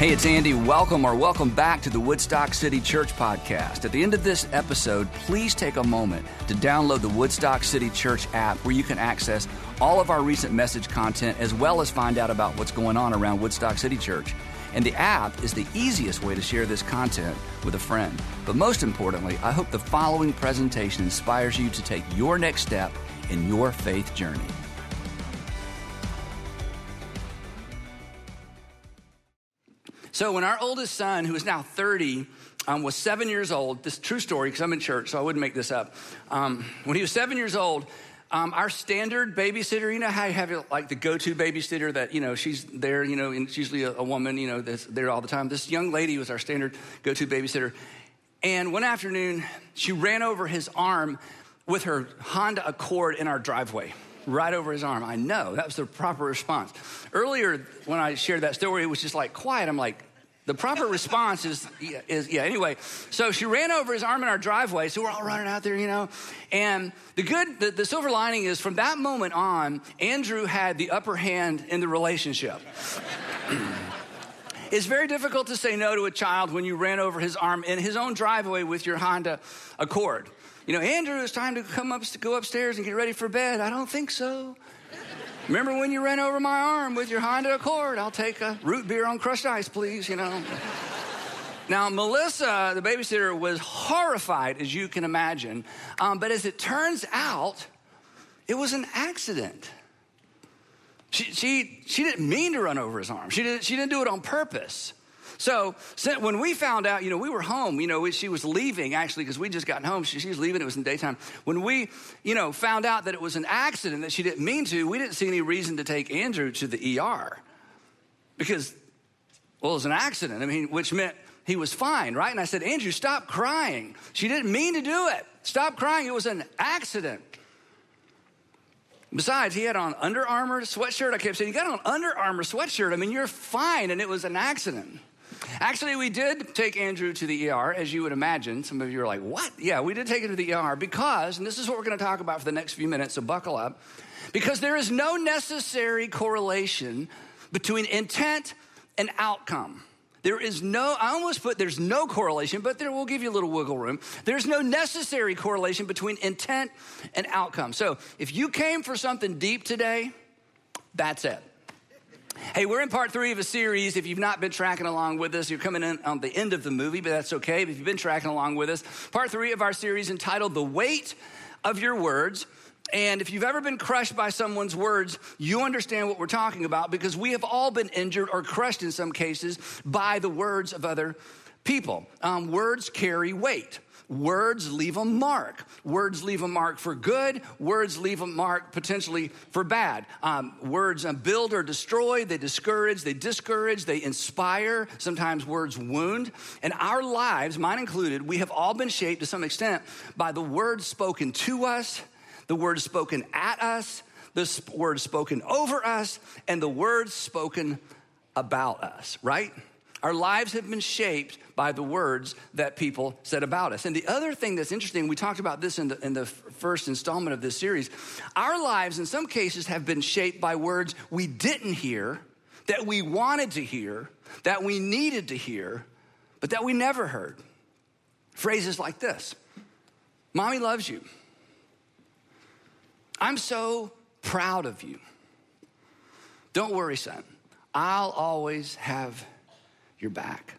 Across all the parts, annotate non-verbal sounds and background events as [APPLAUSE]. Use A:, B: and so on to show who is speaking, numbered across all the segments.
A: Hey, it's Andy. Welcome or welcome back to the Woodstock City Church podcast. At the end of this episode, please take a moment to download the Woodstock City Church app where you can access all of our recent message content as well as find out about what's going on around Woodstock City Church. And the app is the easiest way to share this content with a friend. But most importantly, I hope the following presentation inspires you to take your next step in your faith journey. So, when our oldest son, who is now 30, um, was seven years old, this true story, because I'm in church, so I wouldn't make this up. Um, when he was seven years old, um, our standard babysitter, you know how you have like the go-to babysitter that, you know, she's there, you know, and it's usually a, a woman, you know, that's there all the time. This young lady was our standard go-to babysitter. And one afternoon, she ran over his arm with her Honda Accord in our driveway right over his arm. I know, that was the proper response. Earlier, when I shared that story, it was just like quiet. I'm like, the proper response is, is, yeah, anyway. So she ran over his arm in our driveway. So we're all running out there, you know. And the good, the, the silver lining is from that moment on, Andrew had the upper hand in the relationship. it's very difficult to say no to a child when you ran over his arm in his own driveway with your Honda Accord. You know, Andrew, it's time to come up, to go upstairs and get ready for bed. I don't think so. Remember when you ran over my arm with your Honda Accord? I'll take a root beer on crushed ice, please, you know. Now, Melissa, the babysitter, was horrified, as you can imagine. Um, but as it turns out, it was an accident. She, she, she didn't mean to run over his arm, she didn't, she didn't do it on purpose. So, when we found out, you know, we were home, you know, she was leaving actually because we just gotten home. She, she, was leaving, it was in daytime. When we, you know, found out that it was an accident that she didn't mean to, we didn't see any reason to take Andrew to the ER because, well, it was an accident. I mean, which meant he was fine, right? And I said, Andrew, stop crying. She didn't mean to do it. Stop crying. It was an accident. Besides, he had on Under Armour sweatshirt. I kept saying, You got on Under Armour sweatshirt. I mean, you're fine. And it was an accident. Actually, we did take Andrew to the ER, as you would imagine. Some of you are like, what? Yeah, we did take him to the ER because, and this is what we're going to talk about for the next few minutes, so buckle up, because there is no necessary correlation between intent and outcome. There is no, I almost put there's no correlation, but there will give you a little wiggle room. There's no necessary correlation between intent and outcome. So if you came for something deep today, that's it. Hey, we're in part three of a series. If you've not been tracking along with us, you're coming in on the end of the movie, but that's okay. If you've been tracking along with us, part three of our series entitled The Weight of Your Words. And if you've ever been crushed by someone's words, you understand what we're talking about because we have all been injured or crushed in some cases by the words of other people. Um, words carry weight. Words leave a mark. Words leave a mark for good. Words leave a mark potentially for bad. Um, words build or destroy. They discourage. They discourage. They inspire. Sometimes words wound. And our lives, mine included, we have all been shaped to some extent by the words spoken to us, the words spoken at us, the words spoken over us, and the words spoken about us, right? Our lives have been shaped by the words that people said about us. And the other thing that's interesting, we talked about this in the, in the first installment of this series. Our lives, in some cases, have been shaped by words we didn't hear, that we wanted to hear, that we needed to hear, but that we never heard. Phrases like this Mommy loves you. I'm so proud of you. Don't worry, son. I'll always have your back.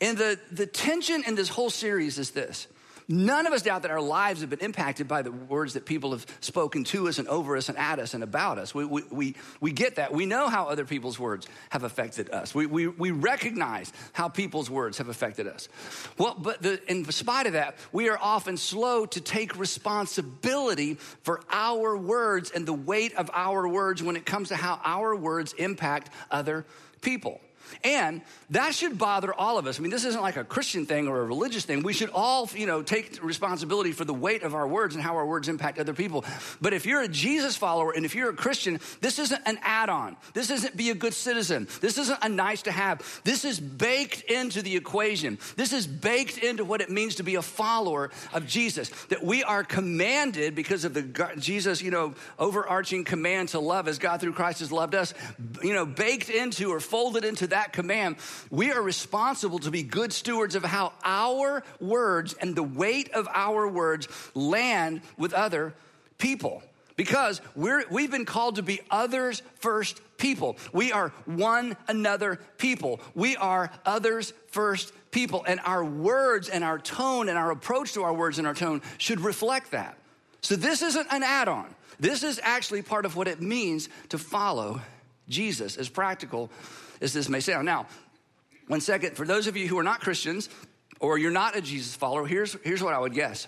A: And the, the tension in this whole series is this None of us doubt that our lives have been impacted by the words that people have spoken to us and over us and at us and about us. We, we, we, we get that. We know how other people's words have affected us. We, we, we recognize how people's words have affected us. Well, but the, in spite of that, we are often slow to take responsibility for our words and the weight of our words when it comes to how our words impact other people. And that should bother all of us. I mean, this isn't like a Christian thing or a religious thing. We should all, you know, take responsibility for the weight of our words and how our words impact other people. But if you're a Jesus follower and if you're a Christian, this isn't an add on. This isn't be a good citizen. This isn't a nice to have. This is baked into the equation. This is baked into what it means to be a follower of Jesus. That we are commanded because of the Jesus, you know, overarching command to love as God through Christ has loved us, you know, baked into or folded into that that command, we are responsible to be good stewards of how our words and the weight of our words land with other people. Because we're, we've been called to be others first people. We are one another people. We are others first people. And our words and our tone and our approach to our words and our tone should reflect that. So this isn't an add on. This is actually part of what it means to follow Jesus, as practical as this may sound. Now, one second, for those of you who are not Christians or you're not a Jesus follower, here's, here's what I would guess.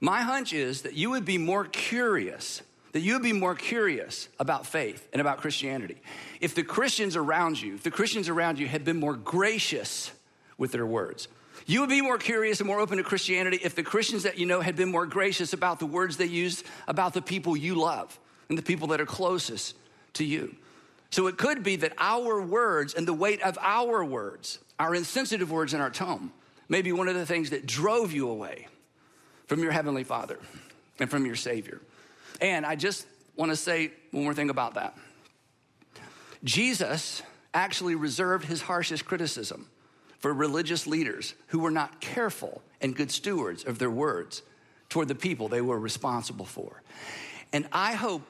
A: My hunch is that you would be more curious, that you would be more curious about faith and about Christianity if the Christians around you, if the Christians around you had been more gracious with their words. You would be more curious and more open to Christianity if the Christians that you know had been more gracious about the words they used about the people you love and the people that are closest to you. So it could be that our words and the weight of our words, our insensitive words in our tone, may be one of the things that drove you away from your Heavenly Father and from your Savior. And I just want to say one more thing about that. Jesus actually reserved his harshest criticism for religious leaders who were not careful and good stewards of their words toward the people they were responsible for. And I hope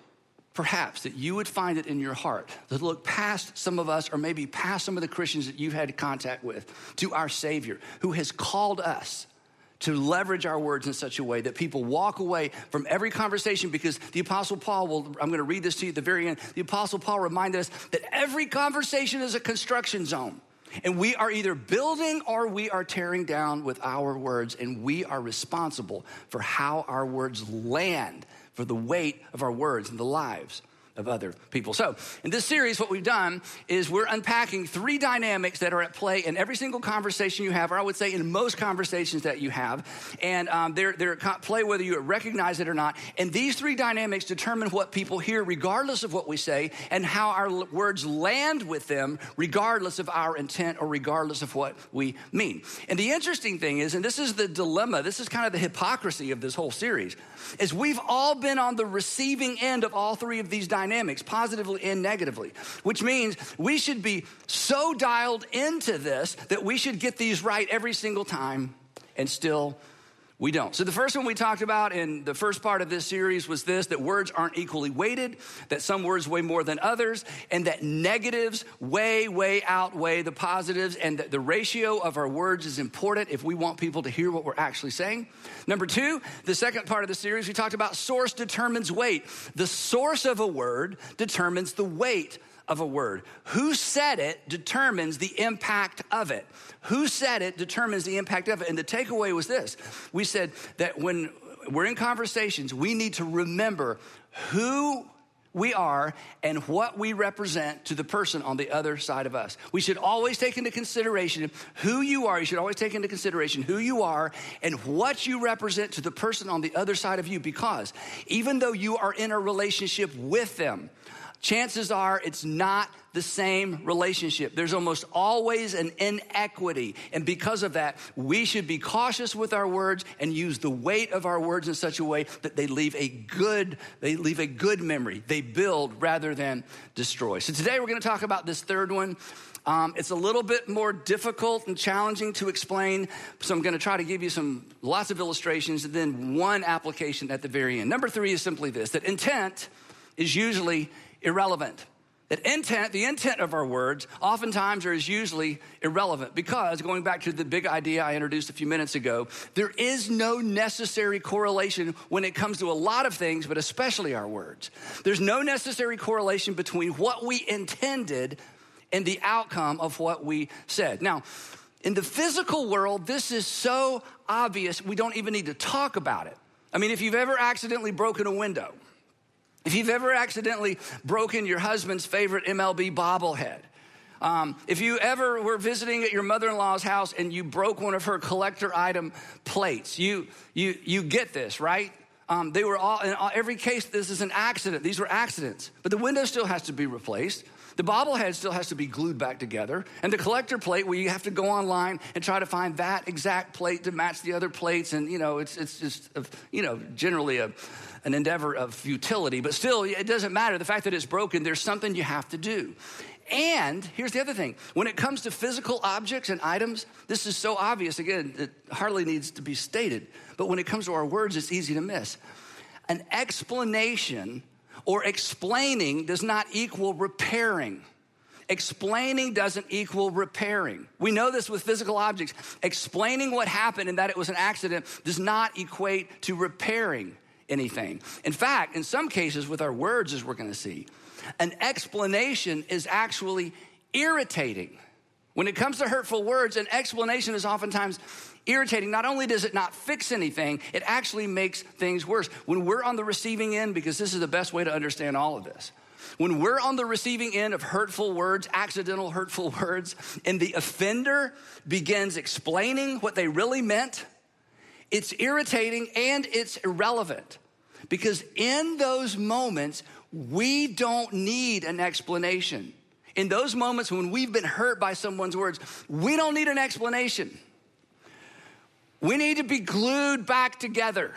A: perhaps that you would find it in your heart to look past some of us or maybe past some of the Christians that you've had contact with to our Savior who has called us to leverage our words in such a way that people walk away from every conversation because the Apostle Paul will, I'm going to read this to you at the very end. The Apostle Paul reminded us that every conversation is a construction zone. And we are either building or we are tearing down with our words, and we are responsible for how our words land, for the weight of our words and the lives of other people. So, in this series, what we've done is we're unpacking three dynamics that are at play in every single conversation you have, or I would say in most conversations that you have. And um, they're, they're at play whether you recognize it or not. And these three dynamics determine what people hear, regardless of what we say, and how our words land with them, regardless of our intent or regardless of what we mean. And the interesting thing is, and this is the dilemma, this is kind of the hypocrisy of this whole series, is we've all been on the receiving end of all three of these dynamics dynamics, positively and negatively, which means we should be so dialed into this that we should get these right every single time and still we don't. So, the first one we talked about in the first part of this series was this that words aren't equally weighted, that some words weigh more than others, and that negatives way, way outweigh the positives, and that the ratio of our words is important if we want people to hear what we're actually saying. Number two, the second part of the series, we talked about source determines weight. The source of a word determines the weight of a word. Who said it determines the impact of it. Who said it determines the impact of it. And the takeaway was this we said that when we're in conversations, we need to remember who we are and what we represent to the person on the other side of us. We should always take into consideration who you are. You should always take into consideration who you are and what you represent to the person on the other side of you because even though you are in a relationship with them, chances are it's not the same relationship. There's almost always an inequity. And because of that, we should be cautious with our words and use the weight of our words in such a way that they leave a good, they leave a good memory. They build rather than destroy. So today we're going to talk about this third one. Um, it's a little bit more difficult and challenging to explain, so I'm going to try to give you some lots of illustrations and then one application at the very end. Number three is simply this: that intent is usually irrelevant. That intent, the intent of our words, oftentimes is usually irrelevant because, going back to the big idea I introduced a few minutes ago, there is no necessary correlation when it comes to a lot of things, but especially our words. There's no necessary correlation between what we intended and the outcome of what we said. Now, in the physical world, this is so obvious, we don't even need to talk about it. I mean, if you've ever accidentally broken a window, if you've ever accidentally broken your husband's favorite MLB bobblehead, um, if you ever were visiting at your mother-in-law's house and you broke one of her collector item plates, you you you get this, right? Um, they were all in every case. This is an accident. These were accidents, but the window still has to be replaced. The bobblehead still has to be glued back together, and the collector plate, where you have to go online and try to find that exact plate to match the other plates, and you know, it's it's just you know generally a an endeavor of futility, but still, it doesn't matter. The fact that it's broken, there's something you have to do. And here's the other thing when it comes to physical objects and items, this is so obvious. Again, it hardly needs to be stated. But when it comes to our words, it's easy to miss. An explanation or explaining does not equal repairing. Explaining doesn't equal repairing. We know this with physical objects. Explaining what happened and that it was an accident does not equate to repairing anything. In fact, in some cases, with our words, as we're gonna see, an explanation is actually irritating. When it comes to hurtful words, an explanation is oftentimes irritating. Not only does it not fix anything, it actually makes things worse. When we're on the receiving end, because this is the best way to understand all of this, when we're on the receiving end of hurtful words, accidental hurtful [LAUGHS] words, and the offender begins explaining what they really meant, it's irritating and it's irrelevant. Because in those moments, we don't need an explanation. In those moments when we've been hurt by someone's words, we don't need an explanation. We need to be glued back together.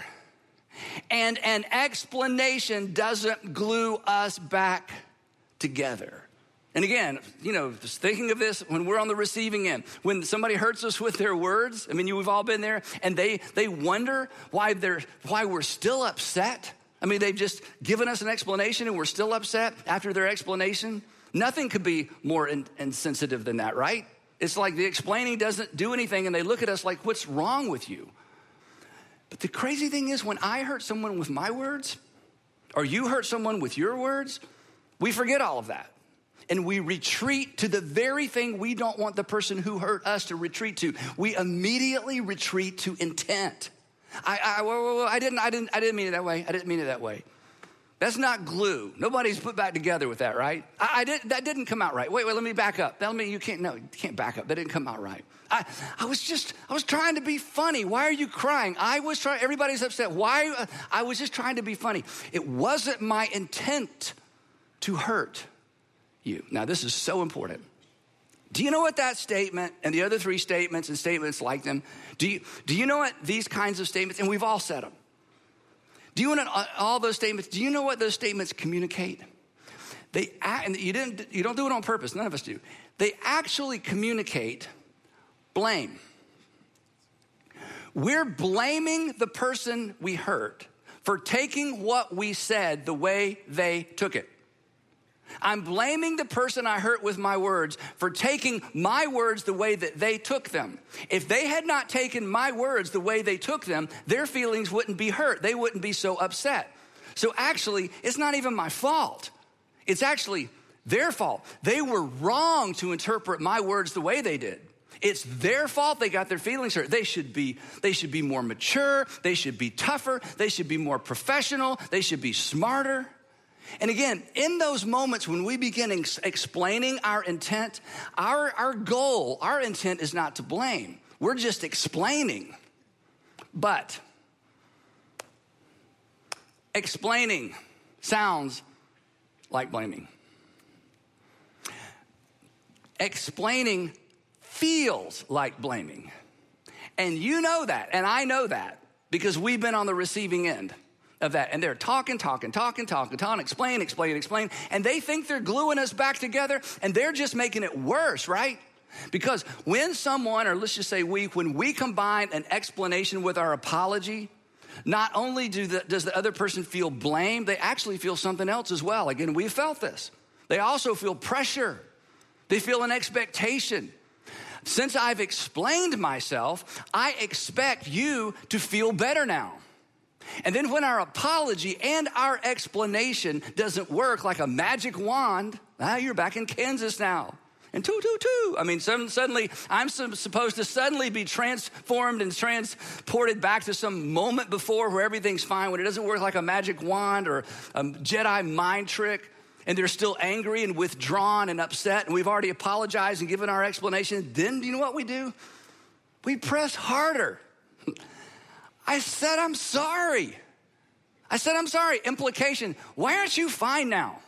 A: And an explanation doesn't glue us back together. And again, you know, just thinking of this when we're on the receiving end, when somebody hurts us with their words, I mean, we've all been there, and they they wonder why they're why we're still upset. I mean, they've just given us an explanation and we're still upset after their explanation. Nothing could be more in, insensitive than that, right? It's like the explaining doesn't do anything and they look at us like, what's wrong with you? But the crazy thing is, when I hurt someone with my words, or you hurt someone with your words, we forget all of that. And we retreat to the very thing we don't want the person who hurt us to retreat to. We immediately retreat to intent. I, I, whoa, whoa, whoa, I, didn't, I, didn't, I didn't mean it that way. I didn't mean it that way. That's not glue. Nobody's put back together with that, right? I, I did, that didn't come out right. Wait, wait, let me back up. Tell me you can't, no, you can't back up. That didn't come out right. I, I was just, I was trying to be funny. Why are you crying? I was trying, everybody's upset. Why? Uh, I was just trying to be funny. It wasn't my intent to hurt you. Now, this is so important. Do you know what that statement and the other three statements and statements like them, do you, do you know what these kinds of statements, and we've all said them, do you know uh, all those statements, do you know what those statements communicate? They, and you, didn't, you don't do it on purpose, none of us do. They actually communicate blame. We're blaming the person we hurt for taking what we said the way they took it. I'm blaming the person I hurt with my words for taking my words the way that they took them. If they had not taken my words the way they took them, their feelings wouldn't be hurt. They wouldn't be so upset. So actually, it's not even my fault. It's actually their fault. They were wrong to interpret my words the way they did. It's their fault they got their feelings hurt. They should be they should be more mature, they should be tougher, they should be more professional, they should be smarter. And again, in those moments when we begin ex- explaining our intent, our, our goal, our intent is not to blame. We're just explaining. But explaining sounds like blaming. Explaining feels like blaming. And you know that, and I know that because we've been on the receiving end of that. And they're talking, talking, talking, talking, talking, explain, explain, explain. And they think they're gluing us back together and they're just making it worse, right? Because when someone, or let's just say we, when we combine an explanation with our apology, not only do the, does the other person feel blame, they actually feel something else as well. Again, we've felt this. They also feel pressure, they feel an expectation. Since I've explained myself, I expect you to feel better now. And then when our apology and our explanation doesn't work like a magic wand, ah, you're back in Kansas now. And two, two, two. I mean, suddenly, I'm supposed to suddenly be transformed and transported back to some moment before where everything's fine when it doesn't work like a magic wand or a Jedi mind trick. And they're still angry and withdrawn and upset, and we've already apologized and given our explanation. Then, do you know what we do? We press harder. I said, I'm sorry. I said, I'm sorry. Implication, why aren't you fine now?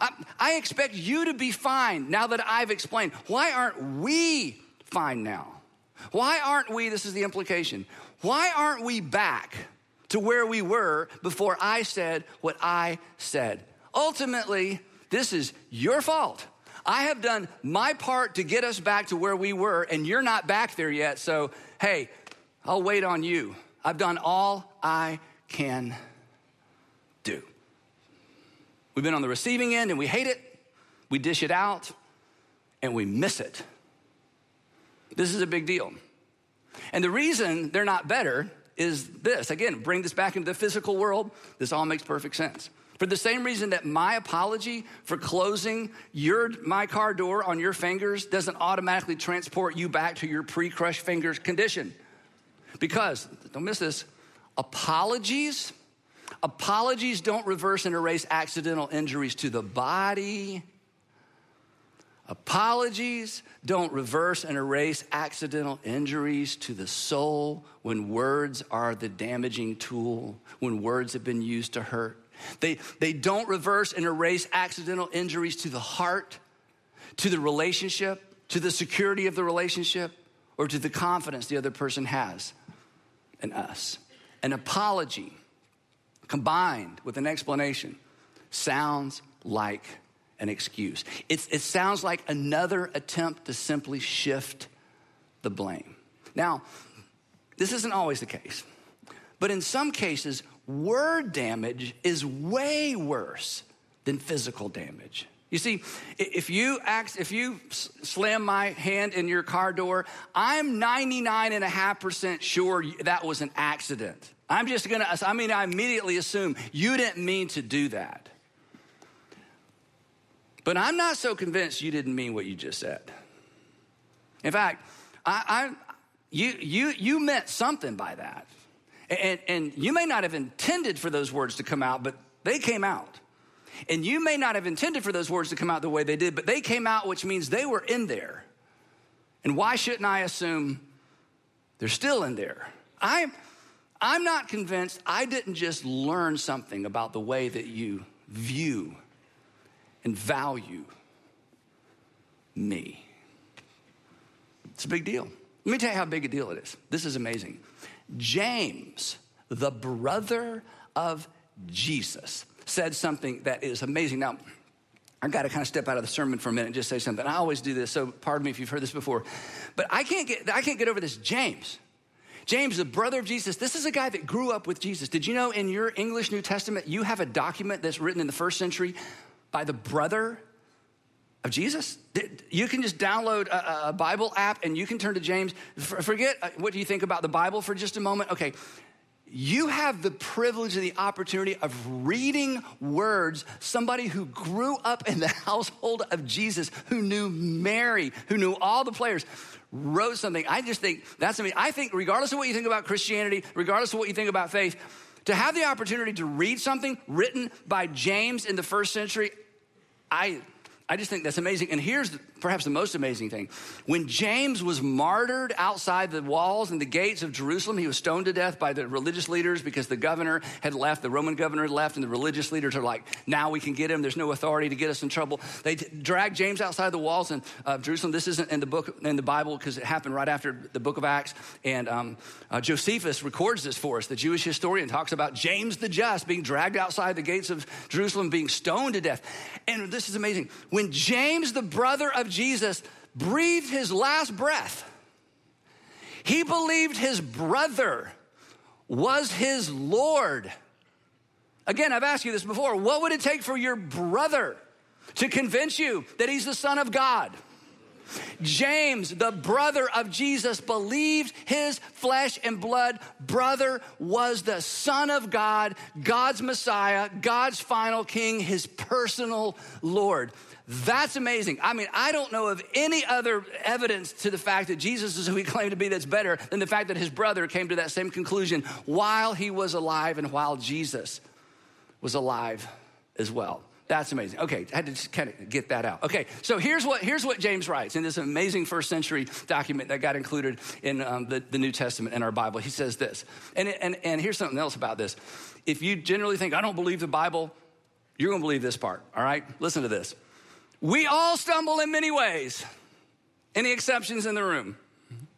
A: I, I, expect you to be fine now that I've explained. Why aren't we fine now? Why aren't we, this is the implication, why aren't we back to where we were before I said what I said? Ultimately, this is your fault. I have done my part to get us back to where we were, and you're not back there yet. So, hey, I'll wait on you. I've done all I can do. We've been on the receiving end and we hate it, we dish it out, and we miss it. This is a big deal. And the reason they're not better is this again, bring this back into the physical world. This all makes perfect sense. For the same reason that my apology for closing your my car door on your fingers doesn't automatically transport you back to your pre-crushed fingers condition. Because, don't miss this, apologies apologies don't reverse and erase accidental injuries to the body. Apologies don't reverse and erase accidental injuries to the soul when words are the damaging tool, when words have been used to hurt. They, they don't reverse and erase accidental injuries to the heart, to the relationship, to the security of the relationship, or to the confidence the other person has in us. An apology combined with an explanation sounds like an excuse. It's, it sounds like another attempt to simply shift the blame. Now, this isn't always the case, but in some cases, word damage is way worse than physical damage. You see, if you if you slam my hand in your car door, I'm 99.5% sure that was an accident. I'm just gonna, I mean, I immediately assume you didn't mean to do that. But I'm not so convinced you didn't mean what you just said. In fact, I, I you, you, you meant something by that. And, and you may not have intended for those words to come out, but they came out. And you may not have intended for those words to come out the way they did, but they came out, which means they were in there. And why shouldn't I assume they're still in there? I'm, I'm not convinced I didn't just learn something about the way that you view and value me. It's a big deal. Let me tell you how big a deal it is. This is amazing. James, the brother of Jesus, said something that is amazing. Now, I got to kind of step out of the sermon for a minute and just say something. I always do this, so pardon me if you've heard this before. But I can't get I can't get over this. James, James, the brother of Jesus, this is a guy that grew up with Jesus. Did you know in your English New Testament you have a document that's written in the first century by the brother of Jesus. You can just download a, a, Bible app and you can turn to James. Forget uh, what do you think about the Bible for just a moment. Okay, you have the privilege and the opportunity of reading words, somebody who grew up in the [LAUGHS] household of Jesus, who knew Mary, who knew all the players, wrote something. I just think that's amazing. I think, regardless of what you think about Christianity, regardless of what you think about faith, to have the opportunity to read something written by James in the first century, I, I just think that's amazing. And here's perhaps the most amazing thing. When James was martyred outside the walls and the gates of Jerusalem, he was stoned to death by the religious leaders because the governor had left, the Roman governor had left, and the religious leaders are like, now we can get him. There's no authority to get us in trouble. They dragged James outside the walls in uh, Jerusalem. This isn't in the book, in the Bible, because it happened right after the book of Acts. And um, uh, Josephus records this for us. The Jewish historian talks about James the Just being dragged outside the gates of Jerusalem, being stoned to death. And this is amazing. When James, the brother of Jesus breathed his last breath, he believed his brother was his Lord. Again, I've asked you this before. What would it take for your brother to convince you that he's the Son of God? James, the brother of Jesus, believed his flesh and blood brother was the Son of God, God's Messiah, God's final King, his personal Lord. That's amazing. I mean, I don't know of any other evidence to the fact that Jesus is who he claimed to be that's better than the fact that his brother came to that same conclusion while he was alive and while Jesus was alive as well. That's amazing. Okay, I had to just kind of get that out. Okay, so here's what, here's what James writes in this amazing first century document that got included in um, the, the New Testament in our Bible. He says this, and, and, and here's something else about this. If you generally think, I don't believe the Bible, you're gonna believe this part, all right? Listen to this. We all stumble in many ways. Any exceptions in the room?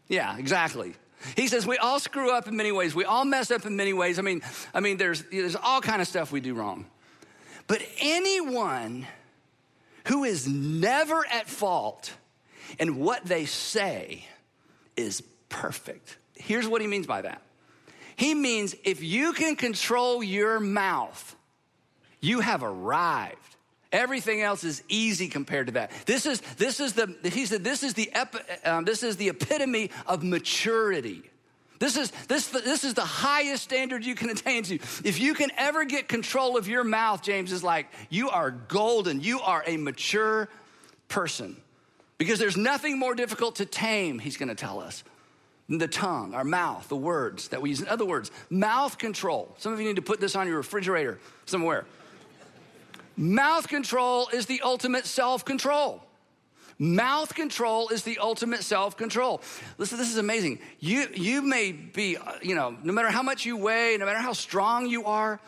A: Yeah, exactly. He says we all screw up in many ways. We all mess up in many ways. I mean, I mean, there's there's all kind of stuff we do wrong. But anyone who is never at fault, and what they say is perfect. Here's what he means by that. He means if you can control your mouth, you have arrived. Everything else is easy compared to that. This is this is the he said this is the um, this is the epitome of maturity. This is this this is the highest standard you can [LAUGHS] attain to. If you can ever get control of your mouth, James is like you are golden. You are a mature person because there's nothing more difficult to tame. He's going to tell us the tongue, our mouth, the words that we use. In other words, mouth control. Some of you need to put this on your refrigerator somewhere. Mouth control is the ultimate self control. Mouth control is the ultimate self control. Listen, this is amazing. You, you may be, you know, no matter how much you weigh, no matter how strong you are,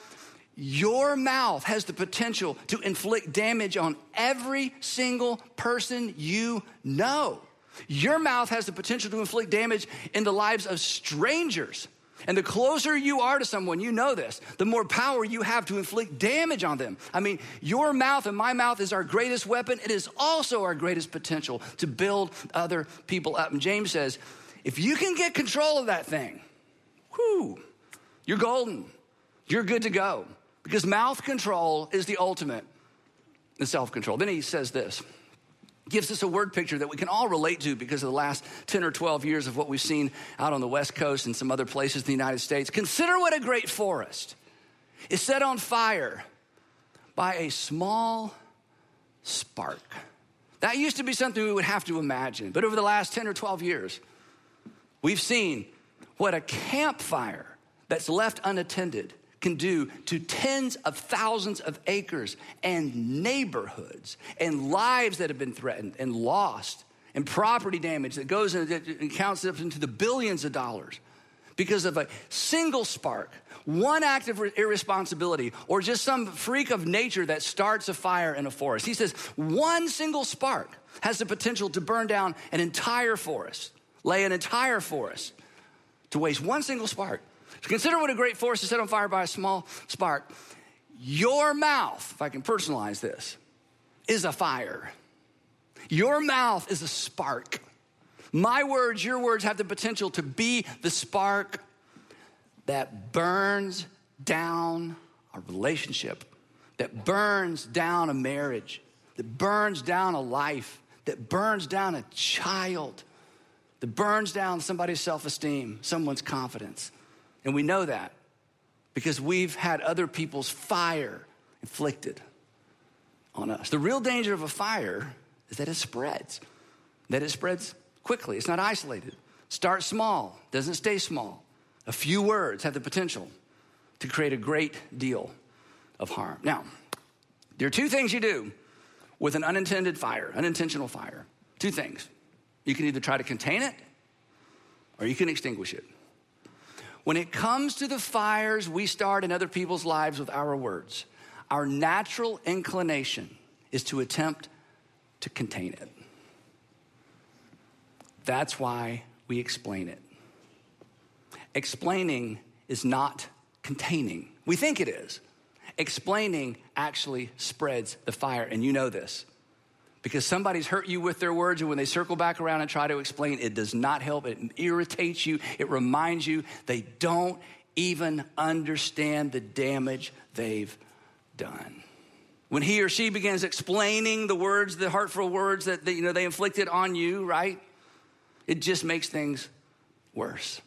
A: your mouth has the potential to inflict damage on every single person you know. Your mouth has the potential to inflict damage in the lives of strangers. And the closer you are to someone, you know this, the more power you have to inflict damage on them. I mean, your mouth and my mouth is our greatest weapon. It is also our greatest potential to build other people up. And James says, if you can get control of that thing, whoo, you're golden. You're good to go. Because mouth control is the ultimate in self control. Then he says this gives us a word picture that we can all relate to because of the last 10 or 12 years of what we've seen out on the West Coast and some other places in the United States. Consider what a great forest is set on fire by a small spark. That used to be something we would have to imagine, but over the last 10 or 12 years, we've seen what a campfire that's left unattended can do to tens of thousands of acres and neighborhoods and lives that have been threatened and lost and property damage that goes and counts up into the billions of dollars because of a single spark, one act of irresponsibility, or just some freak of nature that starts a fire in a forest. He says one single spark has the potential to burn down an entire forest, lay an entire forest to waste one single spark. Consider what a great forest is set on fire by a small spark. Your mouth, if I can personalize this, is a fire. Your mouth is a spark. My words, your words have the potential to be the spark that burns down a relationship, that burns down a marriage, that burns down a life, that burns down a child, that burns down somebody's self esteem, someone's confidence. And we know that because we've had other people's fire inflicted on us. The real danger of a fire is that it spreads, that it spreads quickly. It's not isolated. Start small, doesn't stay small. A few words have the potential to create a great deal of harm. Now, there are two things you do with an unintended fire, unintentional fire. Two things. You can either try to contain it or you can extinguish it. When it comes to the fires we start in other people's lives with our words, our natural inclination is to attempt to contain it. That's why we explain it. Explaining is not containing. We think it is. Explaining actually spreads the fire, and you know this because somebody's hurt you with their words, and when they circle back around and try to explain, it does not help. It irritates you, it reminds you they don't even understand the damage they've done. When he or she begins explaining the words, the hurtful words that, that you know they inflicted on you, right? It just makes things worse.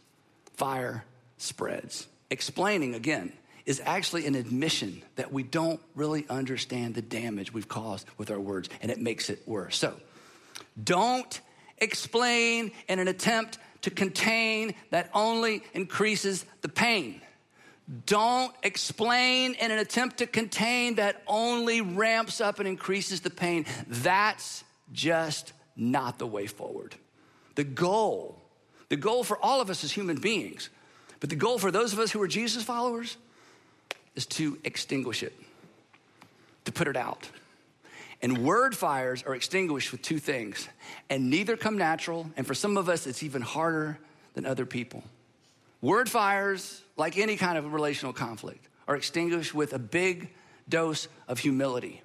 A: Fire spreads. Explaining again is actually an admission that we don't really understand the damage we've caused with our words, and it makes it worse. So, don't explain in an attempt to contain that only increases the pain. Don't explain in an attempt to contain that only ramps up and increases the pain. That's just not the way forward. The goal, the goal for all of us as human beings, but the goal for those of us who are Jesus followers is to extinguish it, to put it out. And word fires are extinguished with two things, and neither come natural, and for some of us, it's even harder than other people. Word fires, like any kind of relational conflict, are extinguished with a big dose of humility.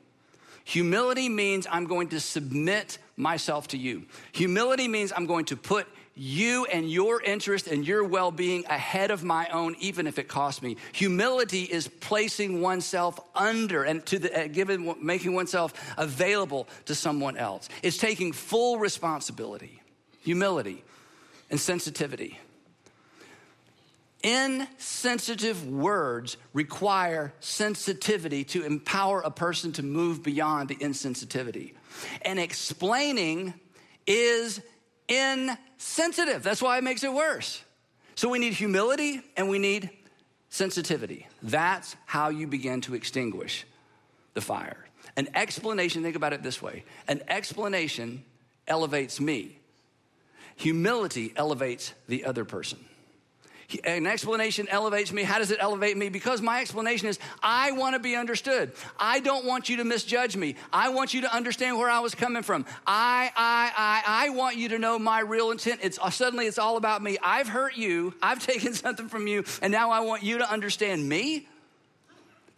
A: Humility means I'm going to submit myself to you. Humility means I'm going to put you and your interest and your well being ahead of my own, even if it costs me. Humility is placing oneself under and to the, uh, making oneself available to someone else. It's taking full responsibility, humility, and sensitivity. Insensitive words require sensitivity to empower a person to move beyond the insensitivity. And explaining is insensitive. That's why it makes it worse. So we need humility and we need sensitivity. That's how you begin to extinguish the fire. An explanation, think about it this way an explanation elevates me, humility elevates the other person. An explanation elevates me. How does it elevate me? Because my explanation is I want to be understood. I don't want you to misjudge me. I want you to understand where I was coming from. I, I, I, I want you to know my real intent. It's uh, suddenly it's all about me. I've hurt you. I've [LAUGHS] taken something from you, and now I want you to understand me.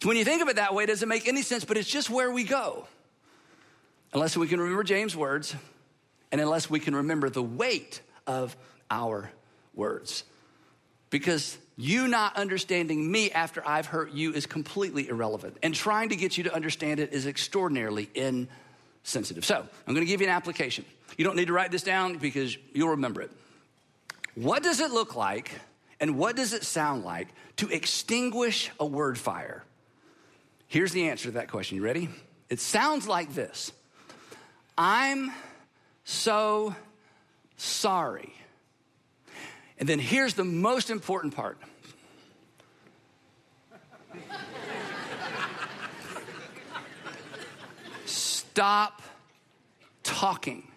A: When you think of it that way, it doesn't make any sense, but it's just where we go. Unless we can remember James' words, and unless we can remember the weight of our words because you not understanding me after I've hurt you is completely irrelevant. And trying to get you to understand it is extraordinarily insensitive. So, I'm gonna give you an application. You don't need to write this down because you'll remember it. What does it look like and what does it sound like to extinguish a word fire? Here's the answer to that question. You ready? It sounds like this I'm so sorry. And then here's the most important part. Stop talking.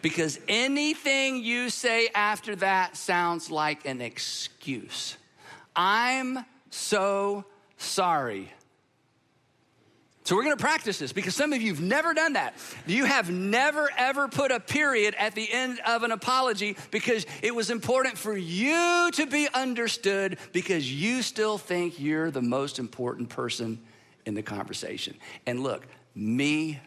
A: Because anything you say after that sounds like an excuse. I'm so sorry. So we're gonna practice this because some of you have never done that. You have never ever put a period at the end of an apology because it was important for you to be understood because you still think you're the most important person in the conversation. And look, me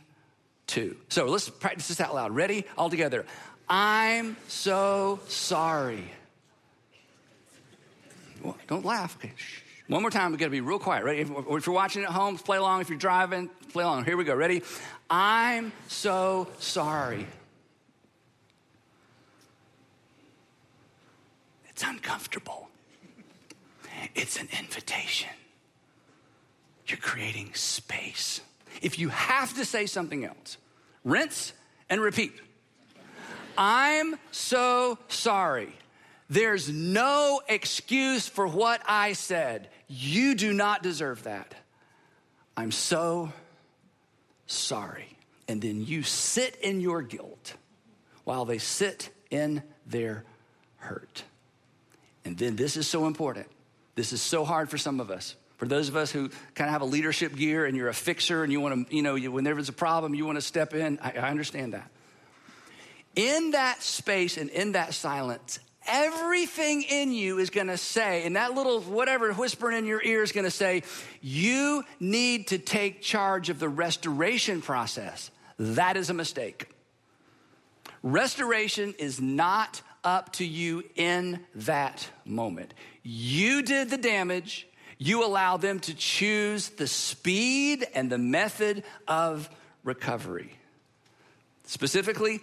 A: too. So let's practice this out loud. Ready? All together. I'm so sorry. Well, don't laugh. Okay. One more time, we gotta be real quiet, right? If, if, you're watching at home, play along. If you're driving, play along. Here we go. Ready? I'm so sorry. It's uncomfortable. It's an invitation. You're creating space. If you have to say something else, rinse and repeat. I'm so sorry. There's no excuse for what I said. You do not deserve that. I'm so sorry. And then you sit in your guilt while they sit in their hurt. And then this is so important. This is so hard for some of us. For those of us who kind of have a leadership gear and you're a fixer and you want to, you know, when there's a problem, you want to step in. I, I understand that. In that space and in that silence, everything in you is going to say, and that little whatever whispering in your ear is going to say, you need to take charge of the restoration process. That is a mistake. Restoration is not up to you in that moment. You did the damage. You allow them to choose the speed and the method of recovery. Specifically,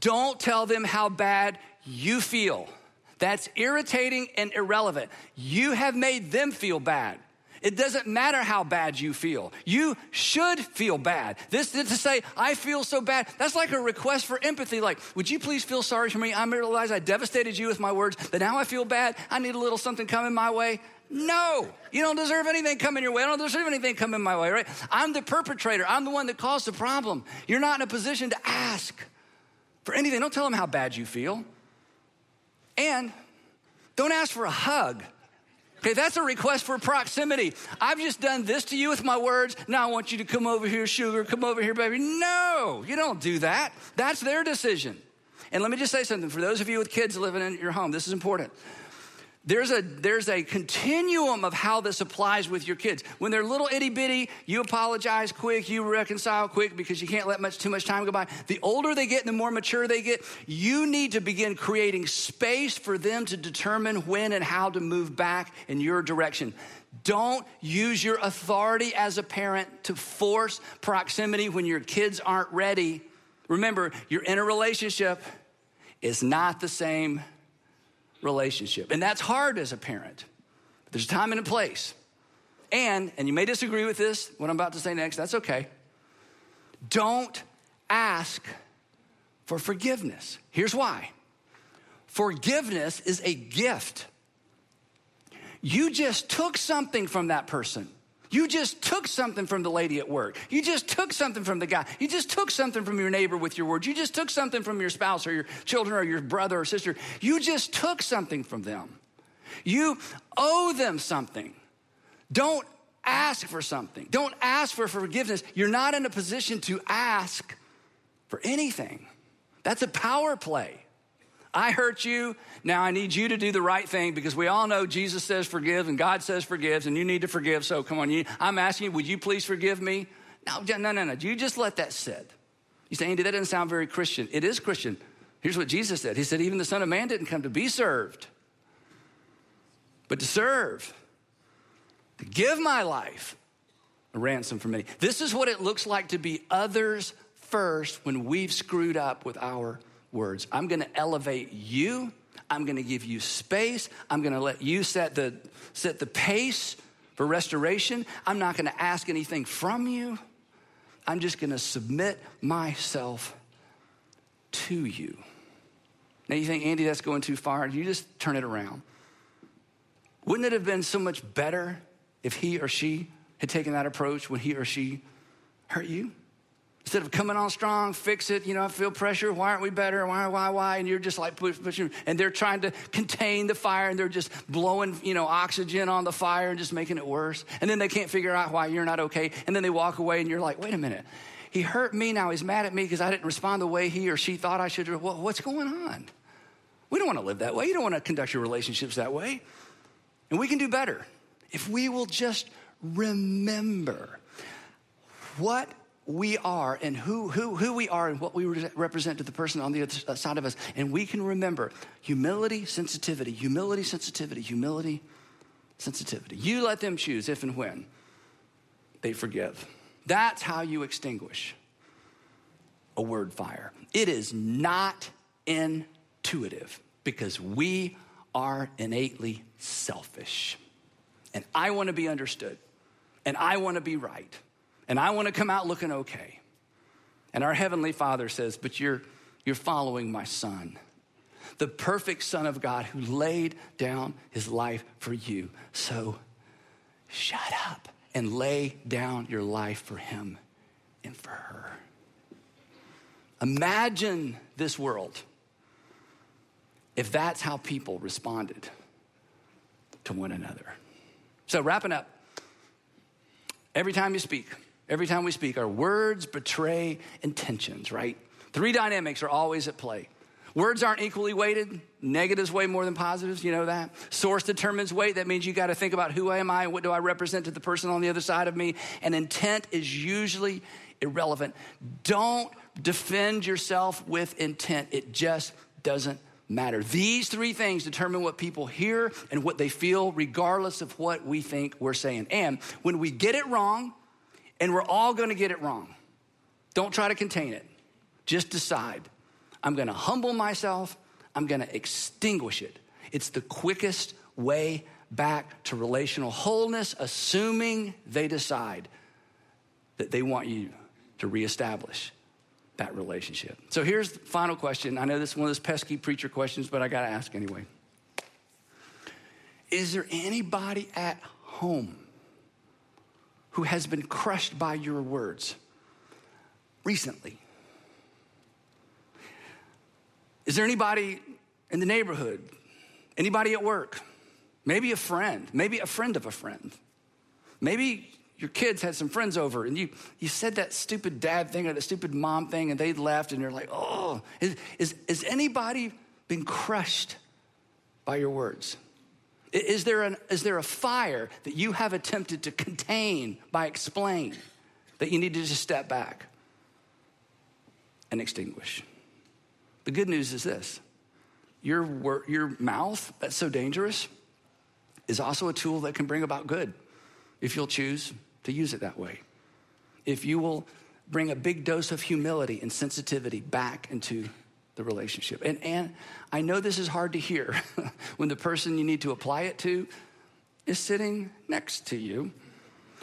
A: don't tell them how bad you feel. That's irritating and irrelevant. You have made them feel bad. It doesn't matter how bad you feel. You should feel bad. This to say, I feel so bad, that's like a request for empathy. Like, would you please feel sorry for me? I realize I devastated you with my words, but now I feel bad. I need a little something coming my way. No, you don't deserve anything coming your way. I don't deserve anything coming my way, right? I'm the perpetrator. I'm the one that caused the problem. You're not in a position to ask for anything. Don't tell them how bad you feel. And don't ask for a hug. Okay, that's a request for proximity. I've just done this to you with my words. Now I want you to come over here, sugar, come over here, baby. No, you don't do that. That's their decision. And let me just say something for those of you with kids living in your home, this is important. There's a there's a continuum of how this applies with your kids. When they're little itty bitty, you apologize quick, you reconcile quick because you can't let much too much time go by. The older they get and the more mature they get, you need to begin creating space for them to determine when and how to move back in your direction. Don't use your authority as a parent to force proximity when your kids aren't ready. Remember, you're in a relationship. It's not the same relationship. And that's hard as a parent. But there's a time and a place. And, and you may disagree with this, what I'm about to say next, that's okay. Don't ask for forgiveness. Here's why forgiveness is a gift. You just took something from that person. You just took something from the lady at work. You just took something from the guy. You just took something from your neighbor with your words. You just took something from your spouse or your children or your brother or sister. You just took something from them. You owe them something. Don't ask for something. Don't ask for forgiveness. You're not in a position to ask for anything. That's a power play. I hurt you. Now I need you to do the right thing because we all know Jesus says forgive and God says forgives and you need to forgive. So come on, you, I'm asking you, would you please forgive me? No, no, no, no. You just let that sit. You say, Andy, that doesn't sound very Christian. It is Christian. Here's what Jesus said He said, even the Son of Man didn't come to be served, but to serve, to give my life a ransom for many. This is what it looks like to be others first when we've screwed up with our words. I'm going to elevate you. I'm going to give you space. I'm going to let you set the, set the pace for restoration. I'm not going to ask anything from you. I'm just going to submit myself to you. Now, you think, Andy, that's going too far? You just turn it around. Wouldn't it have been so much better if he or she had taken that approach when he or she hurt you? Instead of coming on strong, fix it, you know, I feel pressure. Why aren't we better? Why, why, why? And you're just like pushing, and they're trying to contain the fire and they're just blowing, you know, oxygen on the fire and just making it worse. And then they can't figure out why you're not okay. And then they walk away and you're like, wait a minute. He hurt me. Now he's mad at me because I didn't respond the way he or she thought I should. What's going on? We don't want to live that way. You don't want to conduct your relationships that way. And we can do better if we will just remember what we are and who, who, who we are and what we represent to the person on the other uh, side of us. And we can remember humility, sensitivity, humility, sensitivity, humility, sensitivity. You let them choose if and when they forgive. That's how you extinguish a word fire. It is not intuitive because we are innately selfish. And I want to be understood, and I want to be right and I want to come out looking okay. And our Heavenly Father says, But you're, you're following my Son, the perfect Son of God who laid down his life for you. So shut up and lay down your life for him and for her. Imagine this world if that's how people responded to one another. So, wrapping up, every time you speak, Every time we speak, our words betray intentions, right? Three dynamics are always at play. Words aren't equally weighted. Negatives weigh more than positives. You know that. Source determines weight. That means you got to think about who am I and what do I represent to the person on the other side of me. And intent is usually irrelevant. Don't defend yourself with intent. It just doesn't matter. These three things determine what people hear and what they feel, regardless of what we think we're saying. And when we get it wrong, and we're all gonna get it wrong. Don't try to contain it. Just decide I'm gonna humble myself, I'm gonna extinguish it. It's the quickest way back to relational wholeness, assuming they decide that they want you to reestablish that relationship. So here's the final question. I know this is one of those pesky preacher questions, but I gotta ask anyway. Is there anybody at home who has been crushed by your words recently? Is there anybody in the neighborhood, anybody at work, maybe a friend, maybe a friend of a friend? Maybe your kids had some friends over and you, you said that stupid dad thing or that stupid mom thing and they left and you're like, oh, is, is, is anybody been crushed by your words? Is there, an, is there a fire that you have attempted to contain by explain that you need to just step back and extinguish? The good news is this your, your mouth, that's so dangerous, is also a tool that can bring about good if you'll choose to use it that way. If you will bring a big dose of humility and sensitivity back into the relationship. And, and I know this is hard to hear [LAUGHS] when the person you need to apply it to is sitting next to you.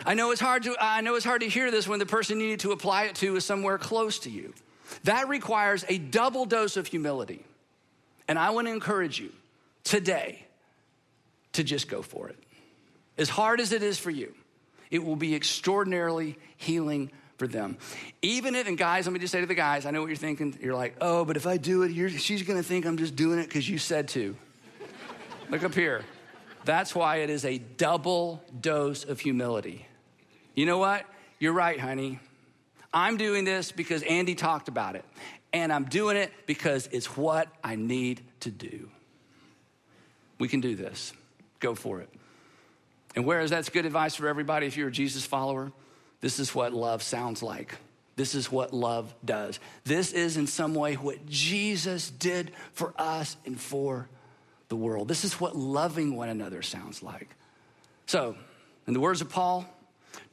A: I know it's hard to I know it's hard to hear this when the person you need to apply it to is somewhere close to you. That requires a double dose of humility. And I want to encourage you today to just go for it. As hard as it is for you, it will be extraordinarily healing for them. Even if, and guys, let me just say to the guys, I know what you're thinking. You're like, oh, but if I do it, she's gonna think I'm just doing it because you said to. Look up here. That's why it is a double dose of humility. You know what? You're right, honey. I'm doing this because Andy talked about it. And I'm doing it because it's what I need to do. We can do this. Go for it. And whereas that's good advice for everybody if you're a Jesus follower, this is what love sounds like. This is what love does. This is, in some way, what Jesus did for us and for the world. This is what loving one another sounds like. So, in the words of Paul,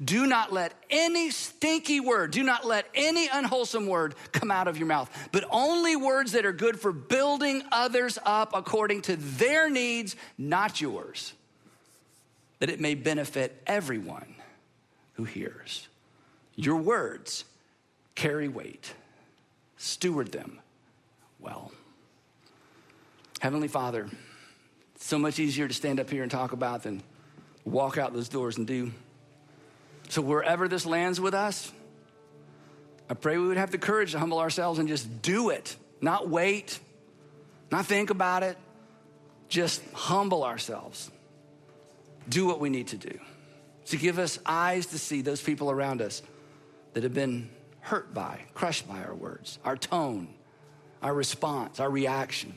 A: do not let any stinky word, do not let any unwholesome word come out of your mouth, but only words that are good for building others up according to their needs, not yours, that it may benefit everyone who hears. Your words carry weight. Steward them well. Heavenly Father, so much easier to stand up here and talk about than walk out those doors and do. So, wherever this lands with us, I pray we would have the courage to humble ourselves and just do it, not wait, not think about it, just humble ourselves. Do what we need to do to give us eyes to see those people around us that have been hurt by, crushed by our words, our tone, our response, our reaction,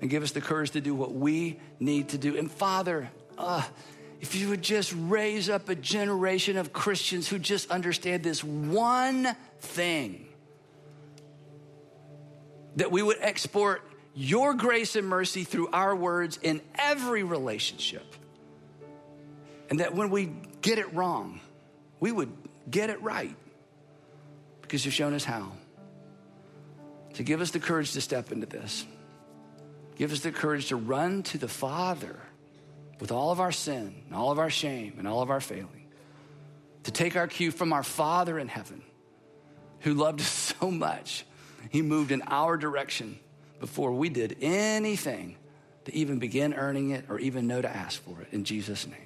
A: and give us the courage to do what we need to do. And Father, uh, if you would just raise up a generation of Christians who just understand this one thing that we would export your grace and mercy through our words in every relationship. And that when we get it wrong, we would get it right because you've shown us how. To give us the courage to step into this. Give us the courage to run to the Father with all of our sin and all of our shame and all of our failing. To take our cue from our Father in heaven who loved us [LAUGHS] so much. He moved in our direction before we did anything to even begin earning it or even know to ask for it. In Jesus' name.